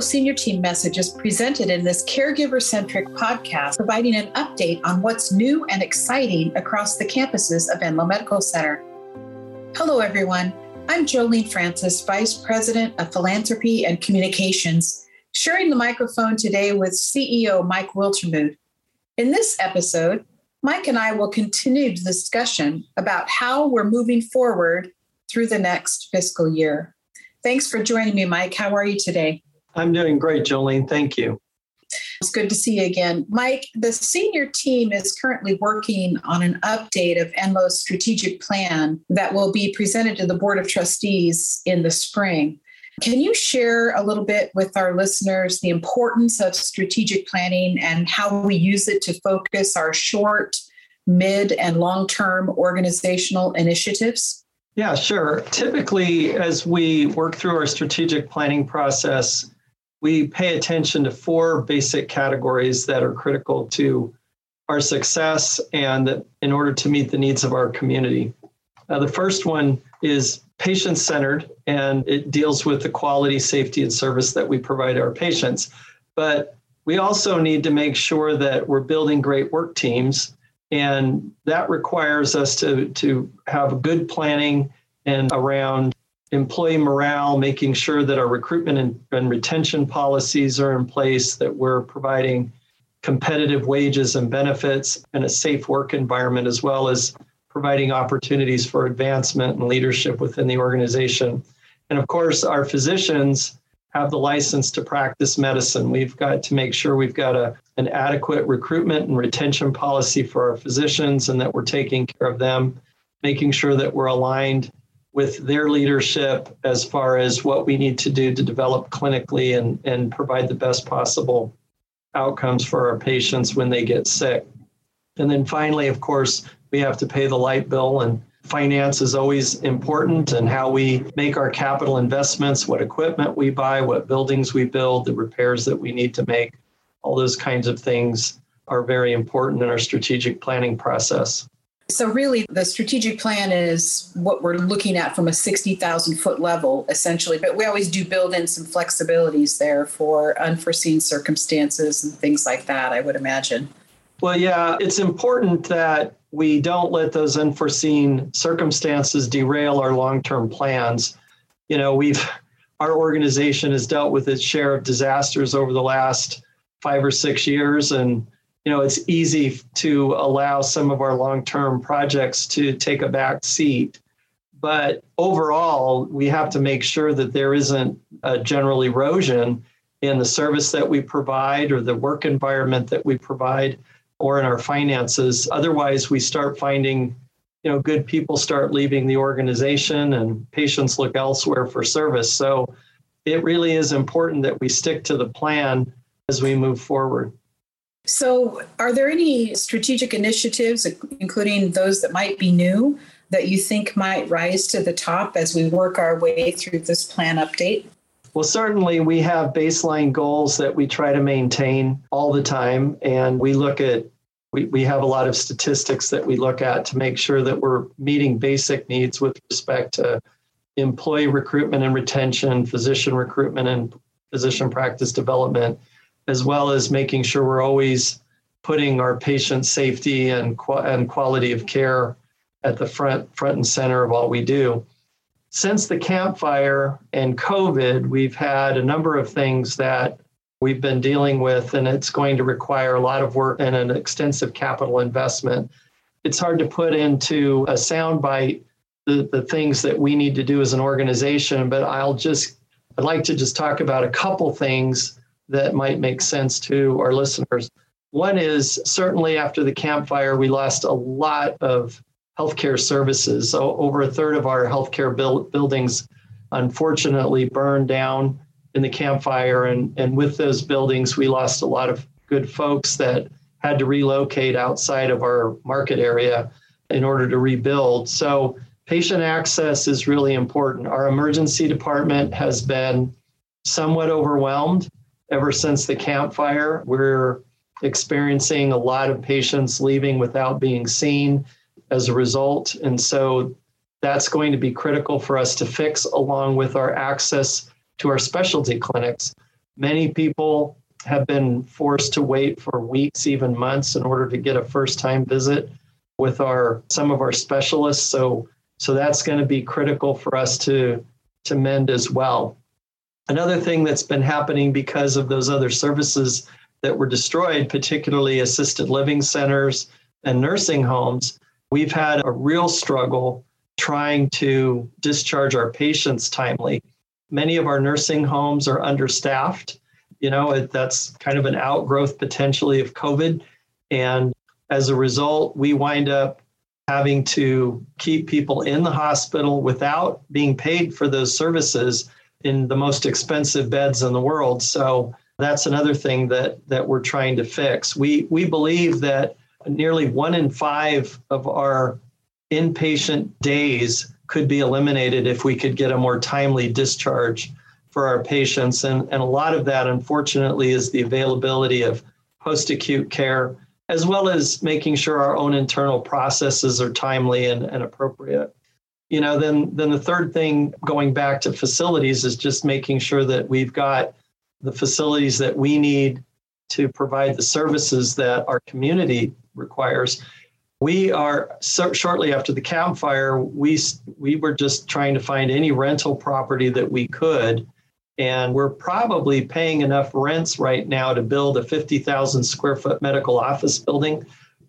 Senior Team Message is presented in this caregiver centric podcast, providing an update on what's new and exciting across the campuses of Enloe Medical Center. Hello, everyone. I'm Jolene Francis, Vice President of Philanthropy and Communications, sharing the microphone today with CEO Mike Wiltermood. In this episode, Mike and I will continue the discussion about how we're moving forward through the next fiscal year. Thanks for joining me, Mike. How are you today? I'm doing great, Jolene. Thank you. It's good to see you again. Mike, the senior team is currently working on an update of Enloe's strategic plan that will be presented to the Board of Trustees in the spring. Can you share a little bit with our listeners the importance of strategic planning and how we use it to focus our short, mid, and long term organizational initiatives? Yeah, sure. Typically, as we work through our strategic planning process, we pay attention to four basic categories that are critical to our success and that in order to meet the needs of our community. Uh, the first one is patient centered and it deals with the quality, safety, and service that we provide our patients. But we also need to make sure that we're building great work teams. And that requires us to, to have good planning and around employee morale, making sure that our recruitment and, and, retention policies are in place, that we're providing competitive wages and benefits and a safe work environment, as well as providing opportunities for advancement and leadership within the organization. And of course, our physicians have the license to practice medicine. We've got to make sure we've got a, an adequate recruitment and retention policy for our physicians and that we're taking care of them, making sure that we're aligned with their leadership as far as what we need to do to develop clinically and, and provide the best possible outcomes for our patients when they get sick. And then finally, of course, we have to pay the light bill and finance is always important and how we make our capital investments, what equipment we buy, what buildings we build, the repairs that we need to make, all those kinds of things are very important in our strategic planning process. So, really, the strategic plan is what we're looking at from a 60,000 foot level, essentially. But we always do build in some flexibilities there for unforeseen circumstances and things like that, I would imagine. Well, yeah, it's important that we don't let those unforeseen circumstances derail our long term plans. You know, we've, our organization has dealt with its share of disasters over the last five or six years. And you know, it's easy to allow some of our long-term projects to take a back seat. But overall, we have to make sure that there isn't a general erosion in the service that we provide or the work environment that we provide or in our finances. Otherwise, we start finding, you know, good people start leaving the organization and patients look elsewhere for service. So it really is important that we stick to the plan as we move forward. So, are there any strategic initiatives, including those that might be new, that you think might rise to the top as we work our way through this plan update? Well, certainly we have baseline goals that we try to maintain all the time. And we look at, we, we have a lot of statistics that we look at to make sure that we're meeting basic needs with respect to employee recruitment and retention, physician recruitment and physician practice development as well as making sure we're always putting our patient safety and, and quality of care at the front front and center of all we do. Since the Camp Fire and COVID, we've had a number of things that we've been dealing with, and it's going to require a lot of work and an extensive capital investment. It's hard to put into a soundbite the, the things that we need to do as an organization, but I'll just I'd like to just talk about a couple things that might make sense to our listeners. One is certainly after the Camp Fire, we lost a lot of healthcare services. So over a third of our healthcare build, buildings unfortunately burned down in the Camp Fire. And, and with those buildings, we lost a lot of good folks that had to relocate outside of our market area in order to rebuild. So patient access is really important. Our emergency department has been somewhat overwhelmed ever since the Camp Fire. We're experiencing a lot of patients leaving without being seen as a result. And so that's going to be critical for us to fix along with our access to our specialty clinics. Many people have been forced to wait for weeks, even months, in order to get a first time visit with our some of our specialists. So so that's going to be critical for us to to mend as well. Another thing that's been happening because of those other services that were destroyed, particularly assisted living centers and nursing homes, we've had a real struggle trying to discharge our patients timely. Many of our nursing homes are understaffed. You know, that's kind of an outgrowth potentially of COVID. And as a result, we wind up having to keep people in the hospital without being paid for those services in the most expensive beds in the world. So that's another thing that that we're trying to fix. We we believe that nearly one in five of our inpatient days could be eliminated if we could get a more timely discharge for our patients. And, and a lot of that, unfortunately, is the availability of post acute care, as well as making sure our own internal processes are timely and, and appropriate. You know, then, then the third thing going back to facilities is just making sure that we've got the facilities that we need to provide the services that our community requires. We are so shortly after the Camp Fire we we were just trying to find any rental property that we could, and we're probably paying enough rents right now to build a 50,000 square foot medical office building.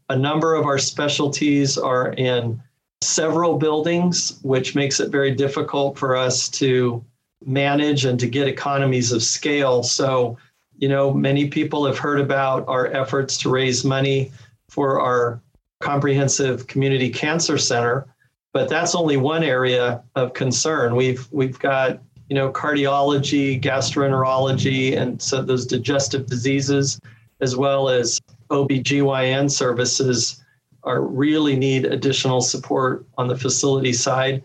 A number of our specialties are in several buildings, which makes it very difficult for us to manage and to get economies of scale. So, you know, many people have heard about our efforts to raise money for our comprehensive community cancer center, but that's only one area of concern. We've we've got you know cardiology, gastroenterology, and so those digestive diseases, as well as OB/GYN services are really need additional support on the facility side.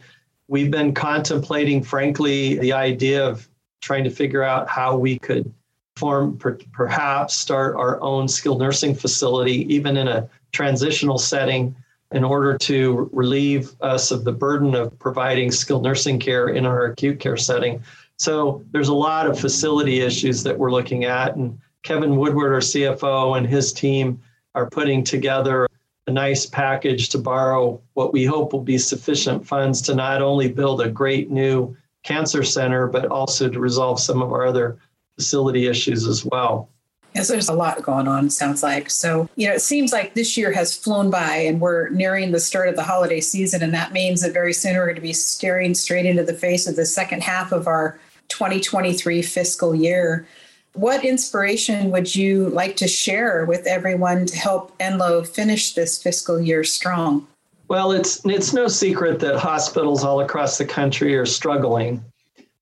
We've been contemplating, frankly, the idea of trying to figure out how we could form, per, perhaps start our own skilled nursing facility, even in a transitional setting, in order to relieve us of the burden of providing skilled nursing care in our acute care setting. So there's a lot of facility issues that we're looking at, and Kevin Woodward, our CFO, and his team are putting together a nice package to borrow what we hope will be sufficient funds to not only build a great new cancer center, but also to resolve some of our other facility issues as well. Yes, there's a lot going on, sounds like. So, you know, it seems like this year has flown by and we're nearing the start of the holiday season. And that means that very soon we're going to be staring straight into the face of the second half of our 2023 fiscal year. What inspiration would you like to share with everyone to help Enloe finish this fiscal year strong? Well, it's it's no secret that hospitals all across the country are struggling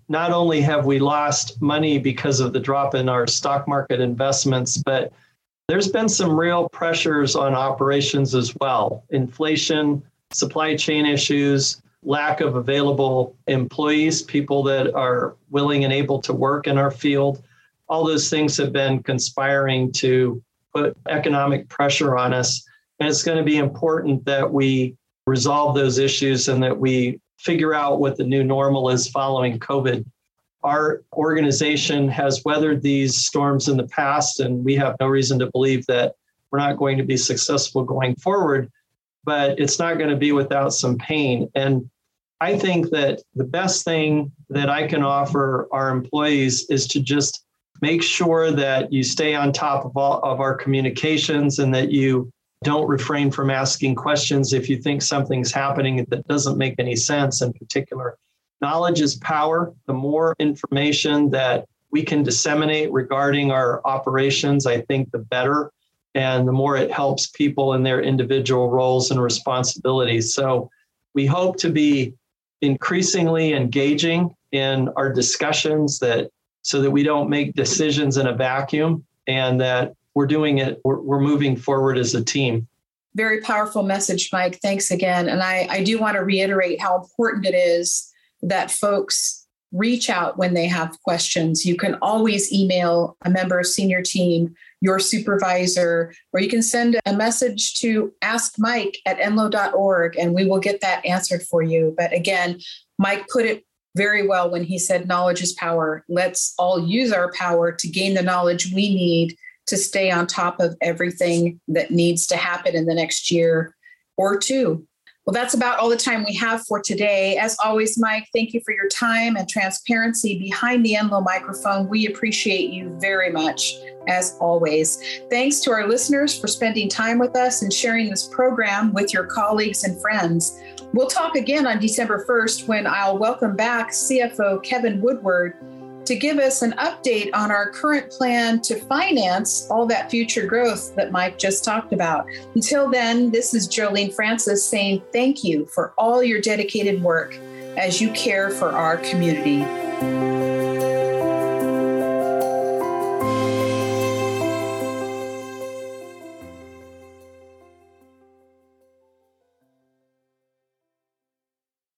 not only have we lost money because of the drop in our stock market investments, but there's been some real pressures on operations as well inflation, supply chain issues, lack of available employees, people that are willing and able to work in our field. All those things have been conspiring to put economic pressure on us. And it's going to be important that we resolve those issues and that we figure out what the new normal is following COVID. Our organization has weathered these storms in the past, and we have no reason to believe that we're not going to be successful going forward, but it's not going to be without some pain. And I think that the best thing that I can offer our employees is to just make sure that you stay on top of all of our communications and that you don't refrain from asking questions if you think something's happening that doesn't make any sense in particular. Knowledge is power. The more information that we can disseminate regarding our operations, I think the better. And the more it helps people in their individual roles and responsibilities. So we hope to be increasingly engaging in our discussions that so that we don't make decisions in a vacuum and that we're doing it, we're, we're moving forward as a team. Very powerful message, Mike. Thanks again. And I, I do want to reiterate how important it is that folks reach out when they have questions. You can always email a member of senior team, your supervisor, or you can send a message to ask Mike at enloe.org and we will get that answered for you. But again, Mike put it very well when he said, Knowledge is power. Let's all use our power to gain the knowledge we need to stay on top of everything that needs to happen in the next year or two. Well, that's about all the time we have for today. As always, Mike, thank you for your time and transparency behind the Enloe microphone. We appreciate you very much, as always. Thanks to our listeners for spending time with us and sharing this program with your colleagues and friends. We'll talk again on December 1st when I'll welcome back CFO Kevin Woodward to give us an update on our current plan to finance all that future growth that Mike just talked about. Until then, this is Jolene Francis saying thank you for all your dedicated work as you care for our community.